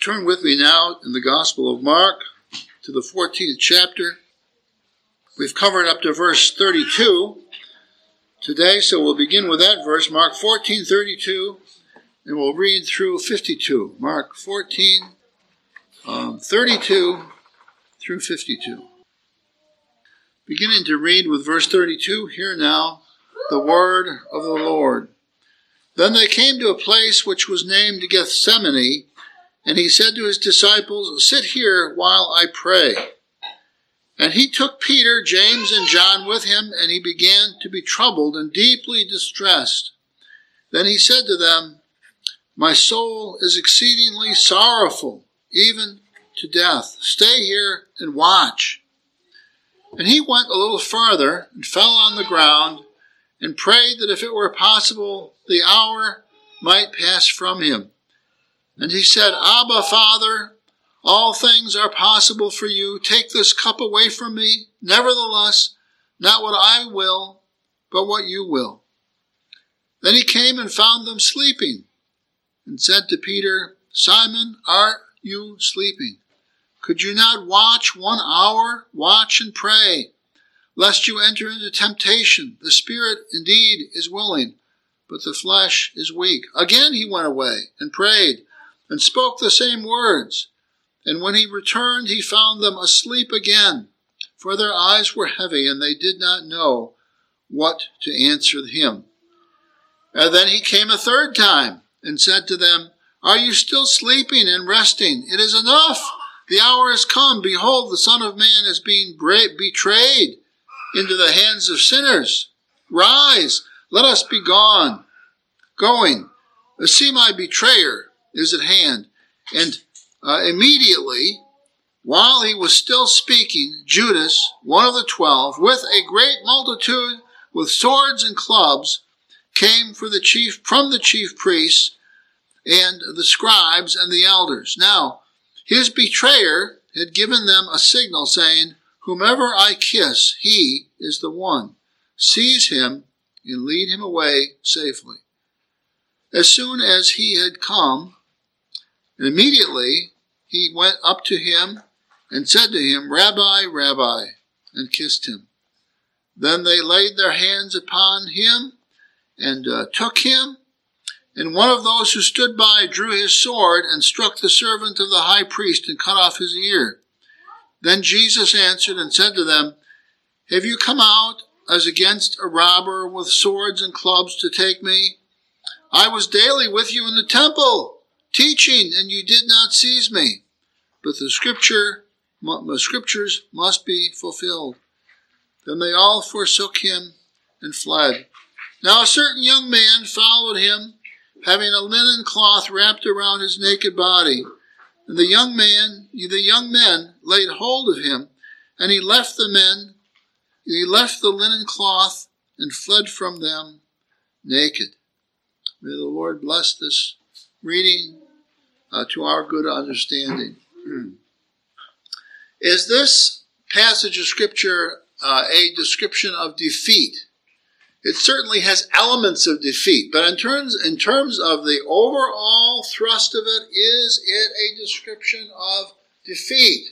turn with me now in the Gospel of Mark to the 14th chapter. We've covered up to verse 32 today, so we'll begin with that verse, Mark 14 32, and we'll read through 52. Mark 14 um, 32 through 52. Beginning to read with verse 32, hear now the word of the Lord. Then they came to a place which was named Gethsemane, and he said to his disciples, Sit here while I pray. And he took Peter, James, and John with him, and he began to be troubled and deeply distressed. Then he said to them, My soul is exceedingly sorrowful, even to death. Stay here and watch. And he went a little farther and fell on the ground and prayed that if it were possible, the hour might pass from him. And he said, Abba, Father, all things are possible for you. Take this cup away from me. Nevertheless, not what I will, but what you will. Then he came and found them sleeping, and said to Peter, Simon, are you sleeping? Could you not watch one hour? Watch and pray, lest you enter into temptation. The spirit indeed is willing, but the flesh is weak. Again he went away and prayed and spoke the same words. And when he returned, he found them asleep again, for their eyes were heavy, and they did not know what to answer him. And then he came a third time and said to them, Are you still sleeping and resting? It is enough. The hour is come. Behold, the Son of Man is being betrayed into the hands of sinners. Rise, let us be gone. Going, see my betrayer is at hand. And uh, immediately, while he was still speaking, Judas, one of the twelve, with a great multitude, with swords and clubs, came for the chief from the chief priests and the scribes and the elders. Now, his betrayer had given them a signal saying, Whomever I kiss, he is the one. Seize him and lead him away safely. As soon as he had come, and immediately he went up to him and said to him, Rabbi, Rabbi, and kissed him. Then they laid their hands upon him and uh, took him. And one of those who stood by drew his sword and struck the servant of the high priest and cut off his ear. Then Jesus answered and said to them, Have you come out as against a robber with swords and clubs to take me? I was daily with you in the temple teaching, and you did not seize me. But the scripture, the scriptures must be fulfilled. Then they all forsook him and fled. Now a certain young man followed him, having a linen cloth wrapped around his naked body. And the young man, the young men laid hold of him, and he left the men, he left the linen cloth and fled from them naked. May the Lord bless this reading uh, to our good understanding. Is this passage of Scripture uh, a description of defeat? It certainly has elements of defeat, but in terms in terms of the overall thrust of it, is it a description of defeat?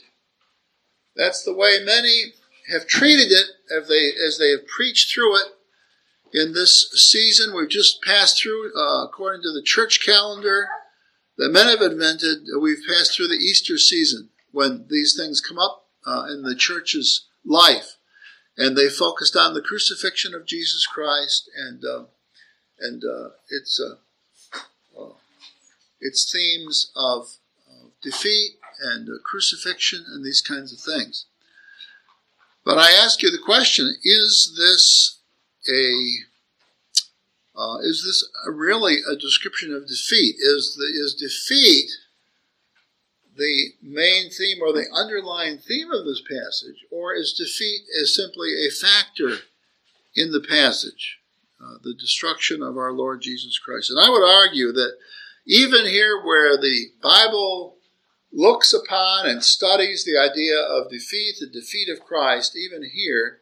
That's the way many have treated it as they as they have preached through it in this season we've just passed through, uh, according to the church calendar that men have invented. We've passed through the Easter season when these things come up uh, in the church's life, and they focused on the crucifixion of Jesus Christ and uh, and uh, its uh, uh, its themes of, of defeat and crucifixion and these kinds of things. But I ask you the question: Is this a uh, is this really a description of defeat? Is the is defeat the main theme or the underlying theme of this passage, or is defeat is simply a factor in the passage, uh, the destruction of our Lord Jesus Christ? And I would argue that even here, where the Bible looks upon and studies the idea of defeat, the defeat of Christ, even here,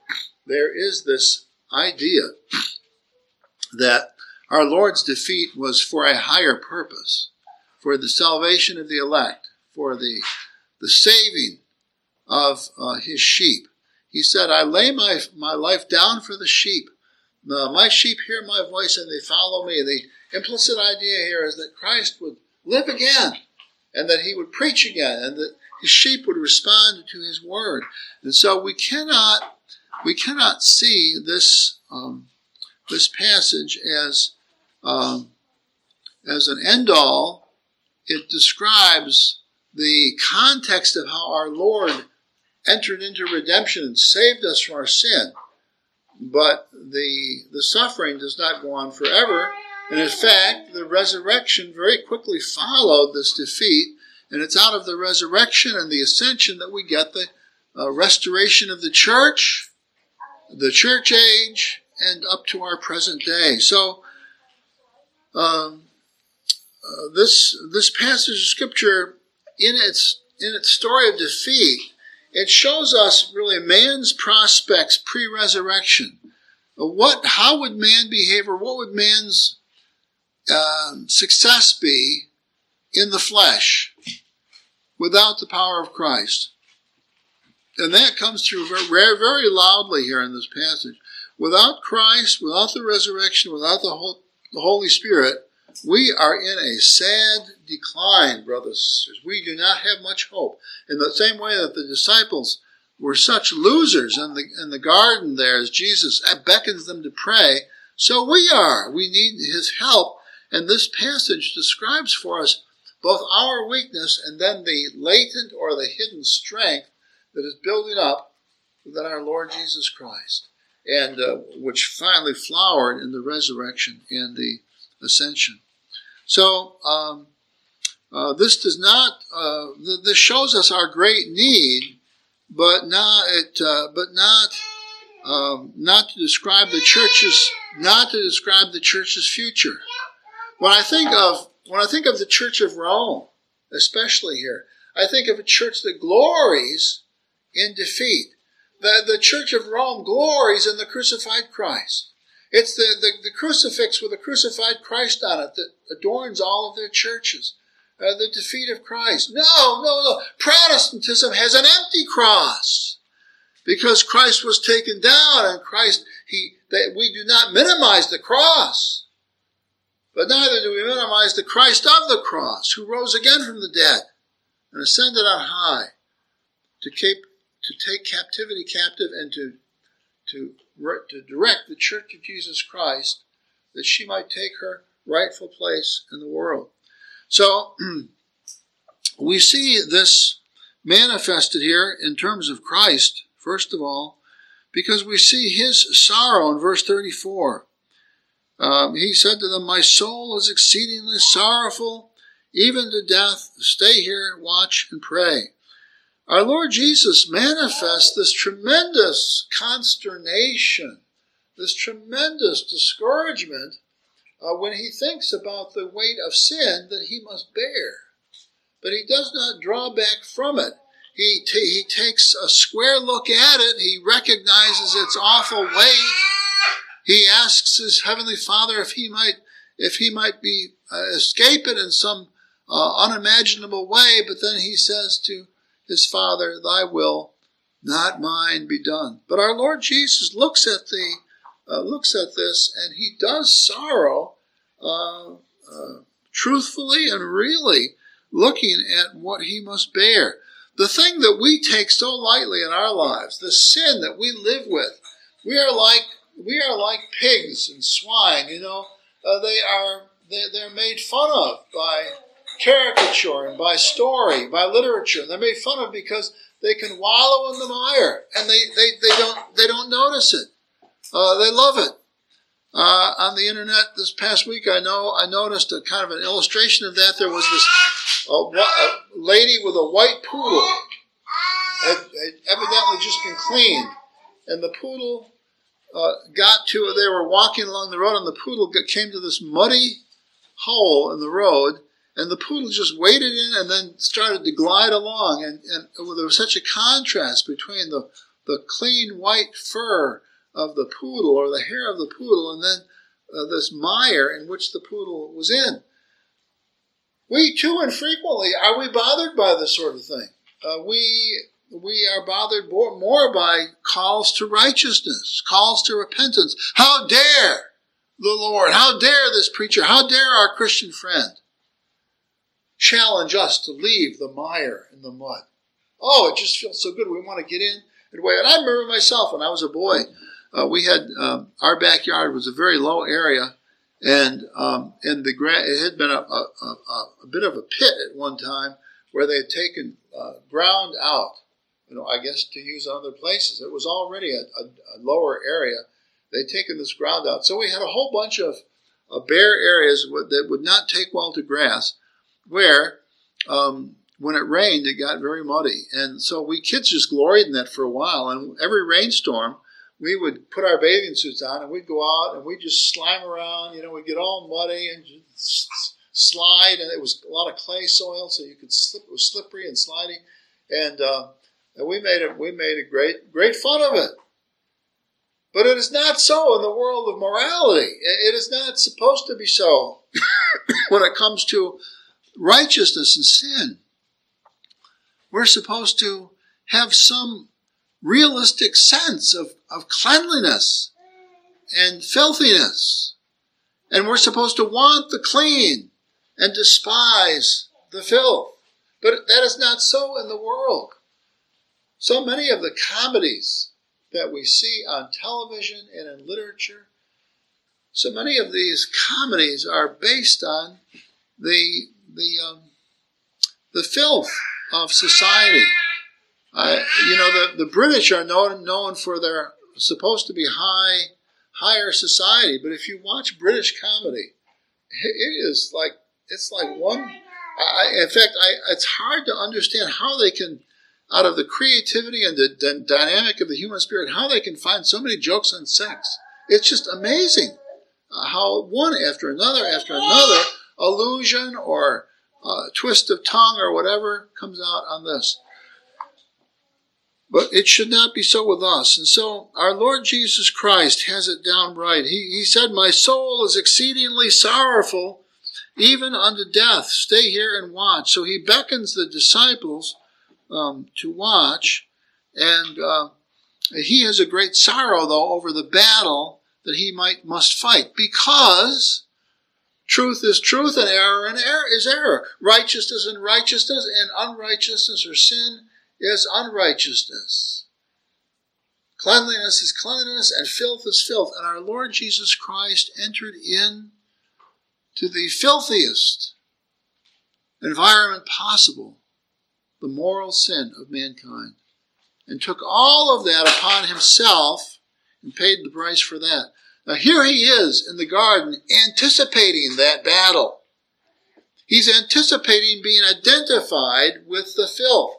there is this idea that our Lord's defeat was for a higher purpose, for the salvation of the elect, for the, the saving of uh, his sheep. He said, I lay my, my life down for the sheep. Uh, my sheep hear my voice and they follow me. The implicit idea here is that Christ would live again and that he would preach again and that his sheep would respond to his word. And so we cannot, we cannot see this, um, this passage as, um, as an end all. It describes the context of how our Lord entered into redemption and saved us from our sin. But the, the suffering does not go on forever. And in fact, the resurrection very quickly followed this defeat. And it's out of the resurrection and the ascension that we get the uh, restoration of the church, the church age, and up to our present day. So, um, uh, this this passage of scripture, in its in its story of defeat, it shows us really man's prospects pre-resurrection. What, how would man behave, or what would man's uh, success be in the flesh without the power of Christ? And that comes through very, very loudly here in this passage. Without Christ, without the resurrection, without the, the Holy Spirit, we are in a sad decline, brothers and sisters. We do not have much hope. In the same way that the disciples were such losers in the, in the garden there as Jesus beckons them to pray, so we are. We need his help. And this passage describes for us both our weakness and then the latent or the hidden strength that is building up within our Lord Jesus Christ, and uh, which finally flowered in the resurrection and the ascension. So um, uh, this does not. Uh, th- this shows us our great need, but not it, uh, but not um, not to describe the church's not to describe the church's future. When I think of when I think of the Church of Rome, especially here, I think of a church that glories in defeat. The, the Church of Rome glories in the crucified Christ. It's the, the, the, crucifix with the crucified Christ on it that adorns all of their churches. Uh, the defeat of Christ. No, no, no. Protestantism has an empty cross because Christ was taken down and Christ, he, that we do not minimize the cross, but neither do we minimize the Christ of the cross who rose again from the dead and ascended on high to keep, to take captivity captive and to, to to direct the Church of Jesus Christ that she might take her rightful place in the world. So we see this manifested here in terms of Christ, first of all, because we see his sorrow in verse 34. Um, he said to them, My soul is exceedingly sorrowful, even to death. Stay here, watch, and pray. Our Lord Jesus manifests this tremendous consternation, this tremendous discouragement uh, when he thinks about the weight of sin that he must bear. But he does not draw back from it. He, t- he takes a square look at it. He recognizes its awful weight. He asks his heavenly Father if he might, if he might be uh, escape it in some uh, unimaginable way. But then he says to his Father, thy will, not mine, be done. But our Lord Jesus looks at the uh, looks at this and he does sorrow uh, uh, truthfully and really looking at what he must bear. The thing that we take so lightly in our lives, the sin that we live with, we are like we are like pigs and swine. You know, uh, they are they, they're made fun of by caricature and by story, by literature. They're made fun of because they can wallow in the mire and they, they, they don't they don't notice it. Uh, they love it. Uh, on the internet this past week, I know I noticed a kind of an illustration of that. There was this a lady with a white poodle had, had evidently just been cleaned, and the poodle uh, got to. They were walking along the road, and the poodle came to this muddy hole in the road, and the poodle just waded in and then started to glide along. And, and there was such a contrast between the, the clean white fur of the poodle or the hair of the poodle and then uh, this mire in which the poodle was in. We too infrequently are we bothered by this sort of thing. Uh, we we are bothered more, more by calls to righteousness, calls to repentance. How dare the Lord? How dare this preacher? How dare our Christian friend challenge us to leave the mire and the mud? Oh, it just feels so good. We want to get in and. And I remember myself when I was a boy. Uh, we had um, our backyard was a very low area, and um, and the gra- it had been a, a, a, a, bit of a pit at one time where they had taken uh, ground out. You know, I guess to use other places. It was already a, lower area. They'd taken this ground out, so we had a whole bunch of uh, bare areas that would not take well to grass, where um, when it rained, it got very muddy. And so we kids just gloried in that for a while. And every rainstorm, we would put our bathing suits on and we'd go out and we'd just slime around. You know, we'd get all muddy and slide. And it was a lot of clay soil, so you could slip. It was slippery and slidey. And, uh, and we made it. We made a great, great fun of it. But it is not so in the world of morality. It is not supposed to be so when it comes to righteousness and sin. We're supposed to have some realistic sense of, of cleanliness and filthiness. And we're supposed to want the clean and despise the filth. But that is not so in the world. So many of the comedies that we see on television and in literature, so many of these comedies are based on the, the, um, the filth of society. You know, the, the British are known, known for their supposed to be high, higher society, but if you watch British comedy, it is like, it's like one, I, in fact, I, it's hard to understand how they can, out of the creativity and the, dynamic of the human spirit, how they can find so many jokes on sex. It's just amazing how one after another after another allusion or uh, twist of tongue or whatever comes out on this. But it should not be so with us. And so our Lord Jesus Christ has it down right. He, he said, My soul is exceedingly sorrowful, even unto death. Stay here and watch. So he beckons the disciples um, to watch. And uh, he has a great sorrow, though, over the battle that he might must fight because Truth is truth, and error and error is error. Righteousness and righteousness, and unrighteousness or sin is unrighteousness. Cleanliness is cleanliness, and filth is filth. And our Lord Jesus Christ entered in to the filthiest environment possible, the moral sin of mankind, and took all of that upon himself and paid the price for that. Now, here he is in the garden anticipating that battle. He's anticipating being identified with the filth.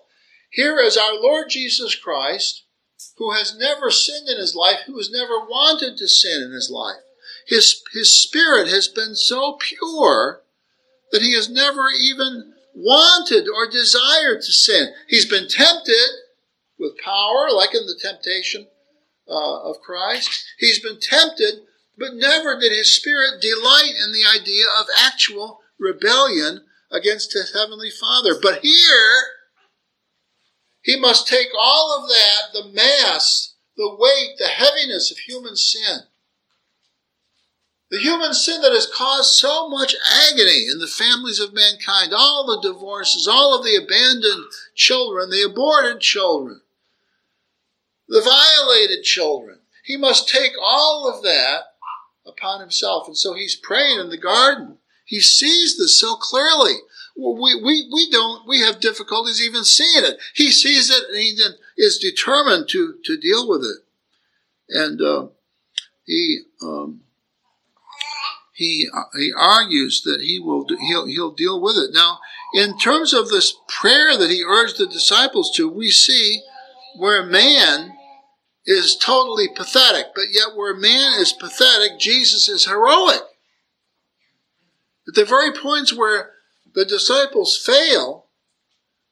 Here is our Lord Jesus Christ, who has never sinned in his life, who has never wanted to sin in his life. His, his spirit has been so pure that he has never even wanted or desired to sin. He's been tempted with power, like in the temptation uh, of Christ. He's been tempted, but never did his spirit delight in the idea of actual rebellion against his heavenly Father. But here, he must take all of that, the mass, the weight, the heaviness of human sin. The human sin that has caused so much agony in the families of mankind, all the divorces, all of the abandoned children, the aborted children, the violated children. He must take all of that upon himself. And so he's praying in the garden. He sees this so clearly. We, we, we don't, we have difficulties even seeing it. He sees it and he is determined to, to deal with it. And, uh, he, um, he, uh, he argues that he will, he'll, he'll deal with it. Now, in terms of this prayer that he urged the disciples to, we see where man is totally pathetic, but yet where man is pathetic, Jesus is heroic. At the very points where the disciples fail,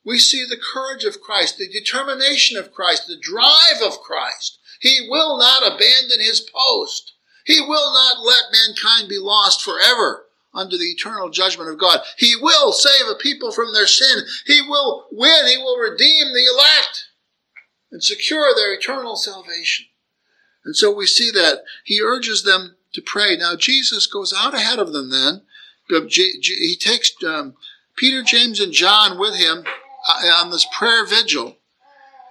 we see the courage of Christ, the determination of Christ, the drive of Christ. He will not abandon his post. He will not let mankind be lost forever under the eternal judgment of God. He will save a people from their sin. He will win. He will redeem the elect and secure their eternal salvation. And so we see that he urges them to pray. Now Jesus goes out ahead of them then. He takes um, Peter, James, and John with him uh, on this prayer vigil.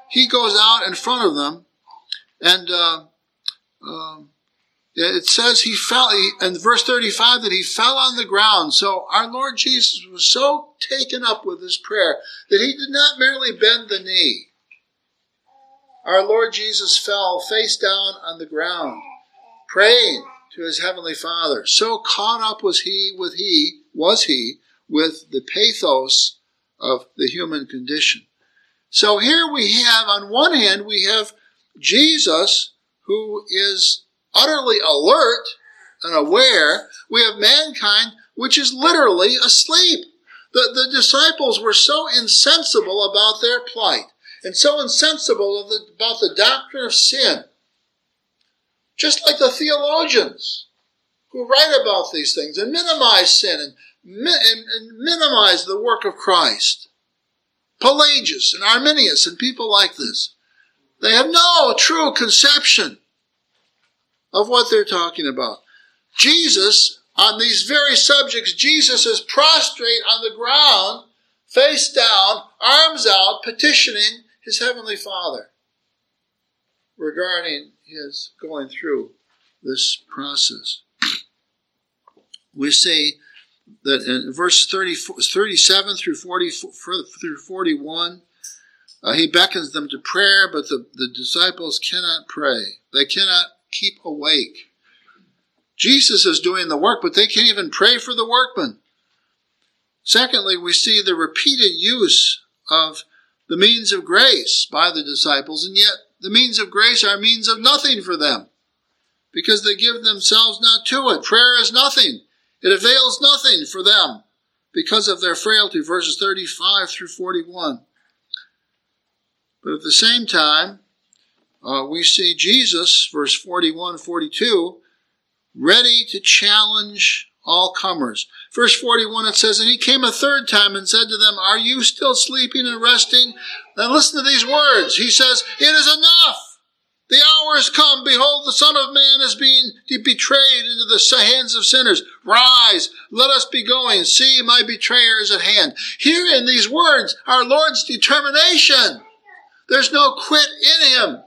He goes out in front of them and uh, um, it says he fell, in verse 35, that he fell on the ground. So our Lord Jesus was so taken up with this prayer that he did not merely bend the knee. Our Lord Jesus fell face down on the ground, praying to his heavenly Father. So caught up was he with he, was he, with the pathos of the human condition. So here we have, on one hand, we have Jesus who is utterly alert and aware, we have mankind which is literally asleep. The, the disciples were so insensible about their plight and so insensible the, about the doctrine of sin, just like the theologians who write about these things and minimize sin and, and, and minimize the work of Christ. Pelagius and Arminius and people like this. They have no true conception of what they're talking about. Jesus, on these very subjects, Jesus is prostrate on the ground, face down, arms out, petitioning his heavenly Father regarding his going through this process. We see that in verse 30, 37 through 40 through 41, uh, he beckons them to prayer, but the, the disciples cannot pray. They cannot keep awake. Jesus is doing the work, but they can't even pray for the workmen. Secondly, we see the repeated use of the means of grace by the disciples, and yet the means of grace are means of nothing for them because they give themselves not to it. Prayer is nothing, it avails nothing for them because of their frailty. Verses 35 through 41. But at the same time, uh, we see Jesus, verse 41 42, ready to challenge all comers. Verse 41 it says, And he came a third time and said to them, Are you still sleeping and resting? Then listen to these words. He says, It is enough. The hour has come. Behold, the Son of Man is being betrayed into the hands of sinners. Rise, let us be going. See, my betrayer is at hand. Here in these words, our Lord's determination. There's no quit in him.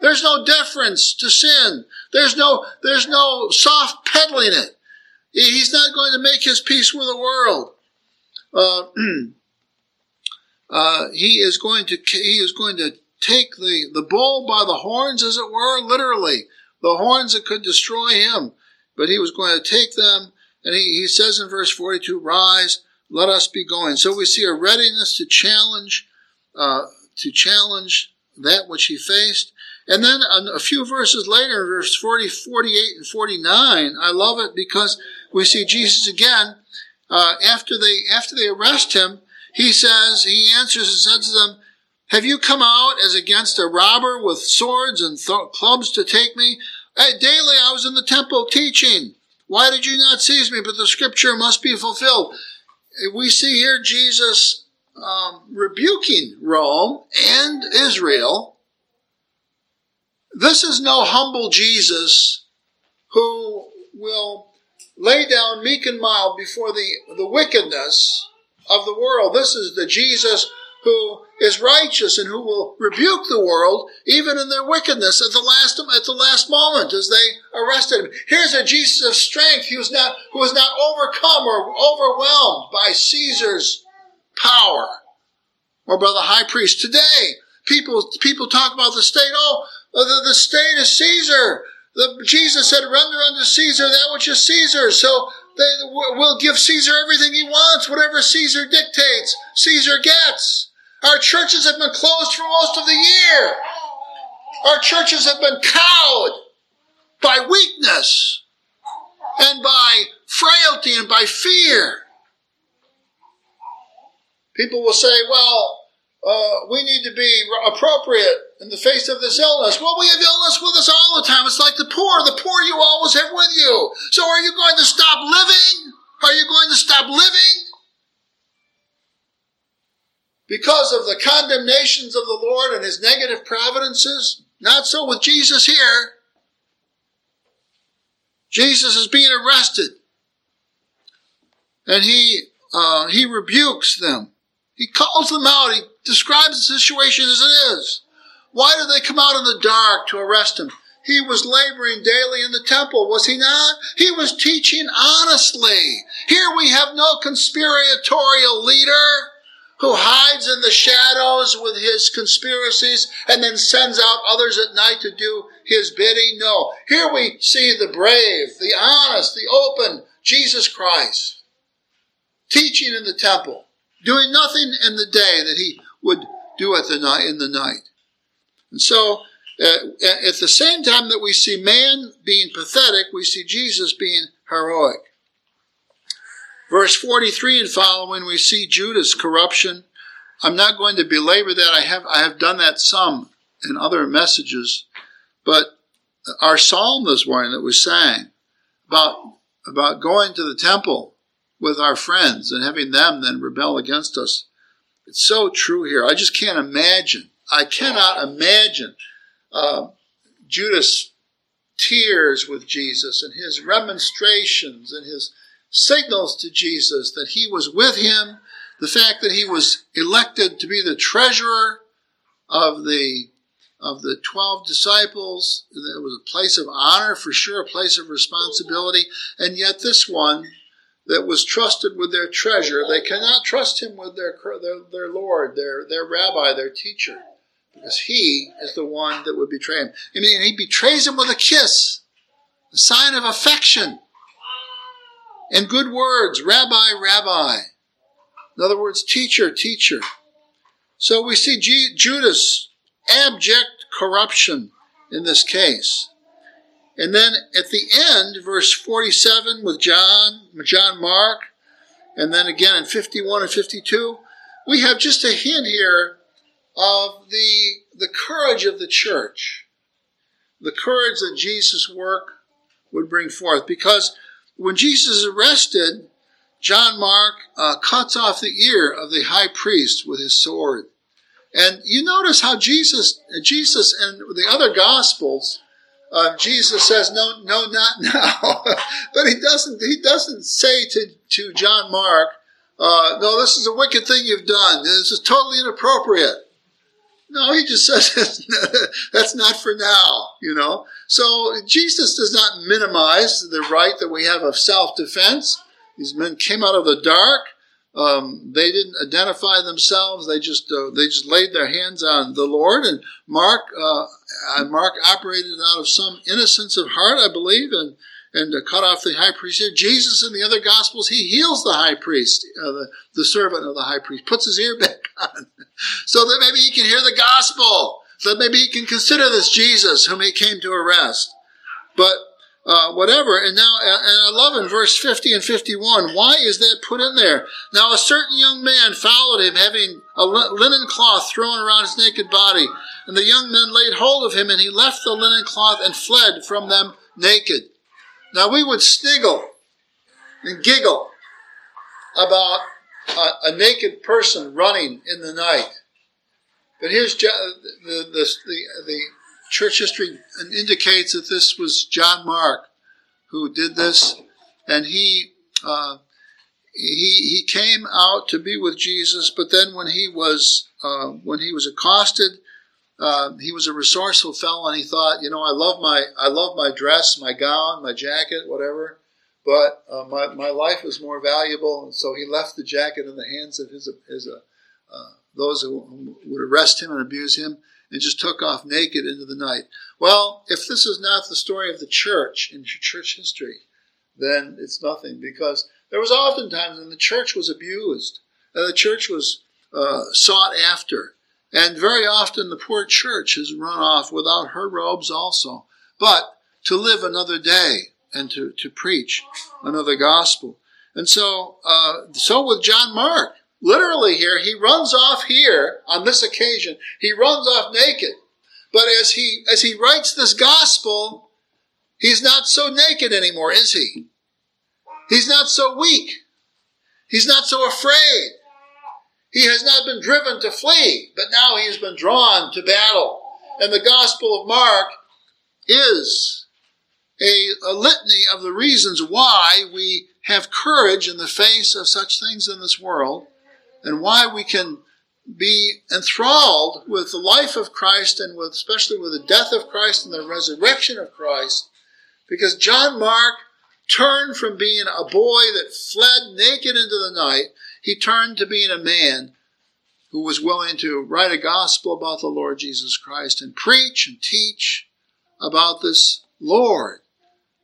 There's no deference to sin. There's no, there's no soft pedaling it. He's not going to make his peace with the world. Uh, uh, he is going to, he is going to take the, the bull by the horns, as it were, literally, the horns that could destroy him. But he was going to take them, and he, he says in verse 42, rise, let us be going. So we see a readiness to challenge, uh, to challenge that which he faced. And then a few verses later, verse 40, 48, and 49, I love it because we see Jesus again. Uh, after they after they arrest him, he says he answers and says to them, "Have you come out as against a robber with swords and th- clubs to take me? daily I was in the temple teaching. Why did you not seize me? But the scripture must be fulfilled." We see here Jesus um, rebuking Rome and Israel this is no humble Jesus who will lay down meek and mild before the, the wickedness of the world. This is the Jesus who is righteous and who will rebuke the world even in their wickedness at the last at the last moment as they arrested him. Here's a Jesus of strength who is not who is not overcome or overwhelmed by Caesar's power or by the high priest. Today, people people talk about the state. Oh, the, the state is Caesar. The, Jesus said, render unto Caesar that which is Caesar. So they will give Caesar everything he wants. Whatever Caesar dictates, Caesar gets. Our churches have been closed for most of the year. Our churches have been cowed by weakness and by frailty and by fear. People will say, well, uh, we need to be appropriate in the face of this illness. Well, we have illness with us all the time. It's like the poor. The poor you always have with you. So are you going to stop living Are you going to stop living? Because of the condemnations of the Lord and his negative providences? Not so with Jesus here. Jesus is being arrested. And he, uh, he rebukes them. He calls them out. He describes the situation as it is. Why did they come out in the dark to arrest him? He was laboring daily in the temple, was he not? He was teaching honestly. Here we have no conspiratorial leader who hides in the shadows with his conspiracies and then sends out others at night to do his bidding. No. Here we see the brave, the honest, the open Jesus Christ teaching in the temple, doing nothing in the day that he would do at the night in the night. And so uh, at the same time that we see man being pathetic, we see Jesus being heroic. Verse 43 and following, we see Judas' corruption. I'm not going to belabor that. I have, I have done that some in other messages. But our psalm this morning that we sang about, about going to the temple with our friends and having them then rebel against us. It's so true here. I just can't imagine. I cannot imagine uh, Judas' tears with Jesus and his remonstrations and his signals to Jesus that he was with him, the fact that he was elected to be the treasurer of the of the 12 disciples. It was a place of honor, for sure, a place of responsibility. And yet, this one that was trusted with their treasure, they cannot trust him with their, their, their Lord, their, their rabbi, their teacher, because he is the one that would betray him. I mean, he betrays him with a kiss, a sign of affection and good words, rabbi, rabbi. In other words, teacher, teacher. So we see G- Judas' abject corruption in this case. And then at the end, verse 47 with John, John Mark, and then again in 51 and 52, we have just a hint here of the, the courage of the church, the courage that Jesus' work would bring forth. Because when Jesus is arrested, John Mark uh, cuts off the ear of the high priest with his sword. And you notice how Jesus, Jesus and the other gospels, uh, Jesus says, "No, no, not now." but he doesn't. He doesn't say to to John Mark, uh, "No, this is a wicked thing you've done. This is totally inappropriate." No, he just says that's not for now, you know. So Jesus does not minimize the right that we have of self defense. These men came out of the dark. Um, they didn't identify themselves. They just uh, they just laid their hands on the Lord. And Mark uh, Mark operated out of some innocence of heart, I believe, and and uh, cut off the high priest. Jesus in the other gospels, he heals the high priest, uh, the, the servant of the high priest, puts his ear back on so that maybe he can hear the gospel, so that maybe he can consider this Jesus whom he came to arrest. But uh, whatever. And now, and I love in verse 50 and 51, why is that put in there? Now, a certain young man followed him, having a linen cloth thrown around his naked body. And the young men laid hold of him, and he left the linen cloth and fled from them naked. Now we would sniggle and giggle about a, a naked person running in the night. But here's the, the, the, the church history indicates that this was John Mark who did this, and he uh, he he came out to be with Jesus. But then when he was uh, when he was accosted, uh, he was a resourceful fellow, and he thought, you know, I love my I love my dress, my gown, my jacket, whatever. But uh, my, my life is more valuable, and so he left the jacket in the hands of his, his uh, uh, those who would arrest him and abuse him, and just took off naked into the night. Well, if this is not the story of the church in church history, then it's nothing because there was oftentimes when the church was abused, and the church was uh, sought after, and very often the poor church has run off without her robes also. But to live another day and to, to preach another gospel. And so, uh, so with John Mark, literally here, he runs off here on this occasion. He runs off naked. But as he, as he writes this gospel, he's not so naked anymore, is he? He's not so weak. He's not so afraid. He has not been driven to flee, but now he has been drawn to battle. And the Gospel of Mark is a, a litany of the reasons why we have courage in the face of such things in this world and why we can be enthralled with the life of Christ and with especially with the death of Christ and the resurrection of Christ because John Mark turned from being a boy that fled naked into the night he turned to being a man who was willing to write a gospel about the Lord Jesus Christ and preach and teach about this Lord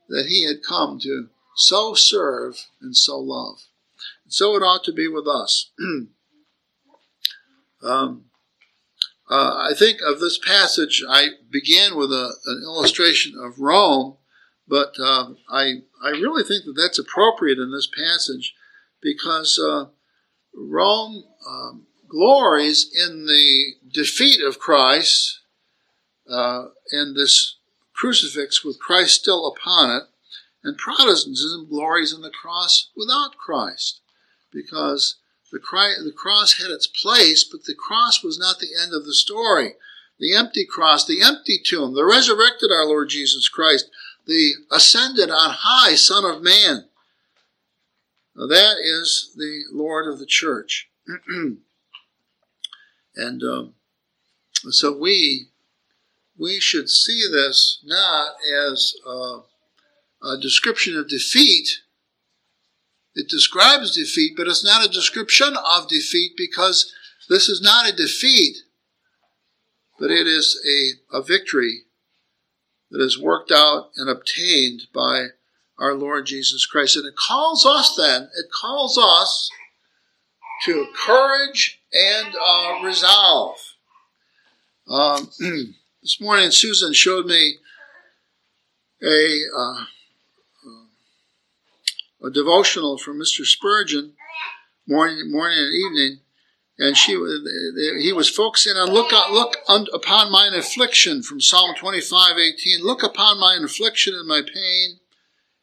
that he had come to so serve and so love. So it ought to be with us. um, uh, I think of this passage, I began with a, an illustration of Rome, but uh, I, I really think that that's appropriate in this passage because uh, Rome um, glories in the defeat of Christ uh, and this crucifix with Christ still upon it, and Protestantism glories in the cross without Christ, because the, the cross had its place, but the cross was not the end of the story. The empty cross, the empty tomb, the resurrected our Lord Jesus Christ, the ascended on high Son of Man. Now that is the Lord of the church. and um, so we we should see this not as a, a description of defeat. It describes defeat, but it's not a description of defeat because this is not a defeat, but it is a, a victory that is worked out and obtained by our Lord Jesus Christ. And it calls us then, it calls us to courage and uh, resolve. Um, This morning, Susan showed me a, uh, a devotional from Mr. Spurgeon, morning, morning and evening, and she he was focusing on look look upon mine affliction from Psalm twenty five eighteen. Look upon mine affliction and my pain,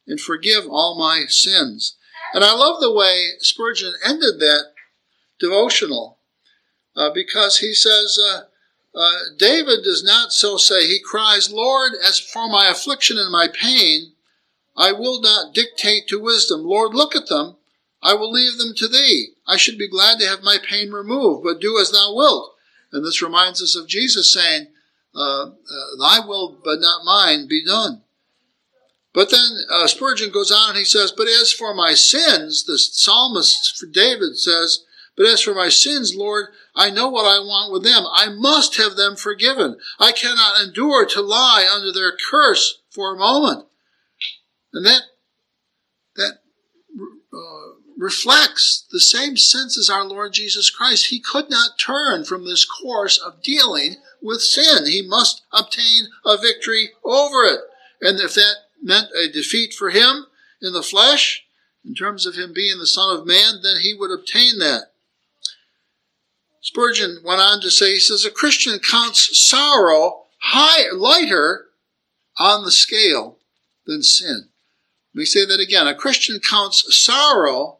and forgive all my sins. And I love the way Spurgeon ended that devotional uh, because he says. Uh, uh, David does not so say. He cries, Lord, as for my affliction and my pain, I will not dictate to wisdom. Lord, look at them. I will leave them to thee. I should be glad to have my pain removed, but do as thou wilt. And this reminds us of Jesus saying, uh, uh, Thy will, but not mine, be done. But then uh, Spurgeon goes on and he says, But as for my sins, the psalmist David says, But as for my sins, Lord, I know what I want with them. I must have them forgiven. I cannot endure to lie under their curse for a moment. And that, that uh, reflects the same sense as our Lord Jesus Christ. He could not turn from this course of dealing with sin. He must obtain a victory over it. And if that meant a defeat for him in the flesh, in terms of him being the Son of Man, then he would obtain that. Spurgeon went on to say, he says, a Christian counts sorrow high, lighter on the scale than sin. Me say that again. A Christian counts sorrow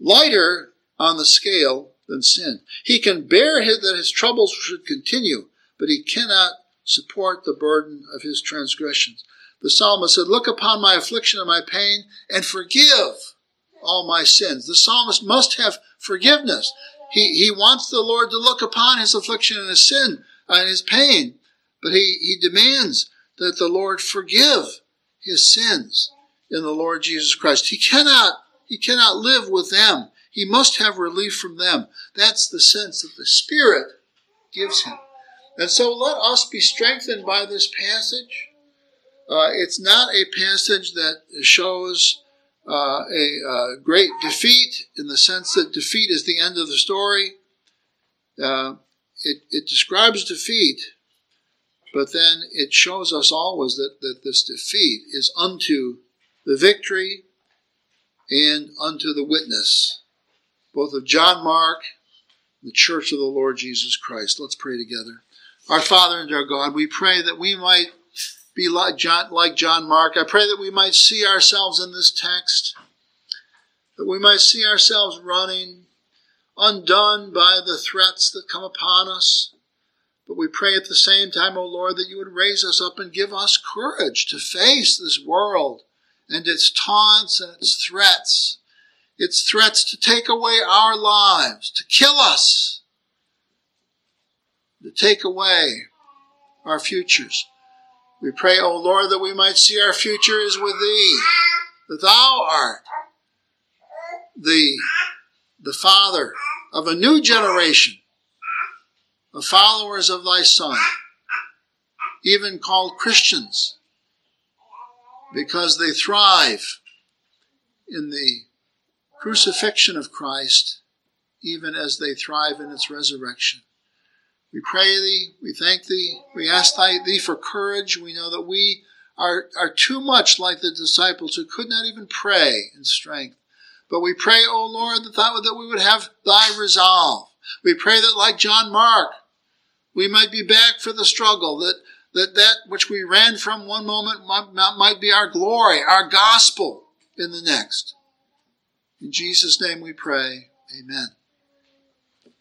lighter on the scale than sin. He can bear that his troubles should continue, but he cannot support the burden of his transgressions. The psalmist said, Look upon my affliction and my pain and forgive all my sins. The psalmist must have forgiveness. He, he wants the Lord to look upon his affliction and his sin and his pain, but he, he demands that the Lord forgive his sins in the Lord Jesus Christ. He cannot, he cannot live with them. He must have relief from them. That's the sense that the Spirit gives him. And so let us be strengthened by this passage. Uh, it's not a passage that shows uh, a, a, great defeat in the sense that defeat is the end of the story. Uh, it, it, describes defeat, but then it shows us always that, that this defeat is unto the victory and unto the witness, both of John Mark, the church of the Lord Jesus Christ. Let's pray together. Our Father and our God, we pray that we might be like John, like John Mark. I pray that we might see ourselves in this text. that we might see ourselves running, undone by the threats that come upon us. But we pray at the same time, O Lord, that you would raise us up and give us courage to face this world and its taunts and its threats, its threats to take away our lives, to kill us, to take away our futures. We pray, O Lord, that we might see our future is with Thee, that Thou art the, the Father of a new generation of followers of Thy Son, even called Christians, because they thrive in the crucifixion of Christ, even as they thrive in its resurrection. We pray thee, we thank thee, we ask thee for courage. We know that we are, are too much like the disciples who could not even pray in strength. But we pray, O Lord, that, that, that we would have thy resolve. We pray that like John Mark, we might be back for the struggle, that, that that which we ran from one moment might, be our glory, our gospel in the next. In Jesus' name we pray. Amen.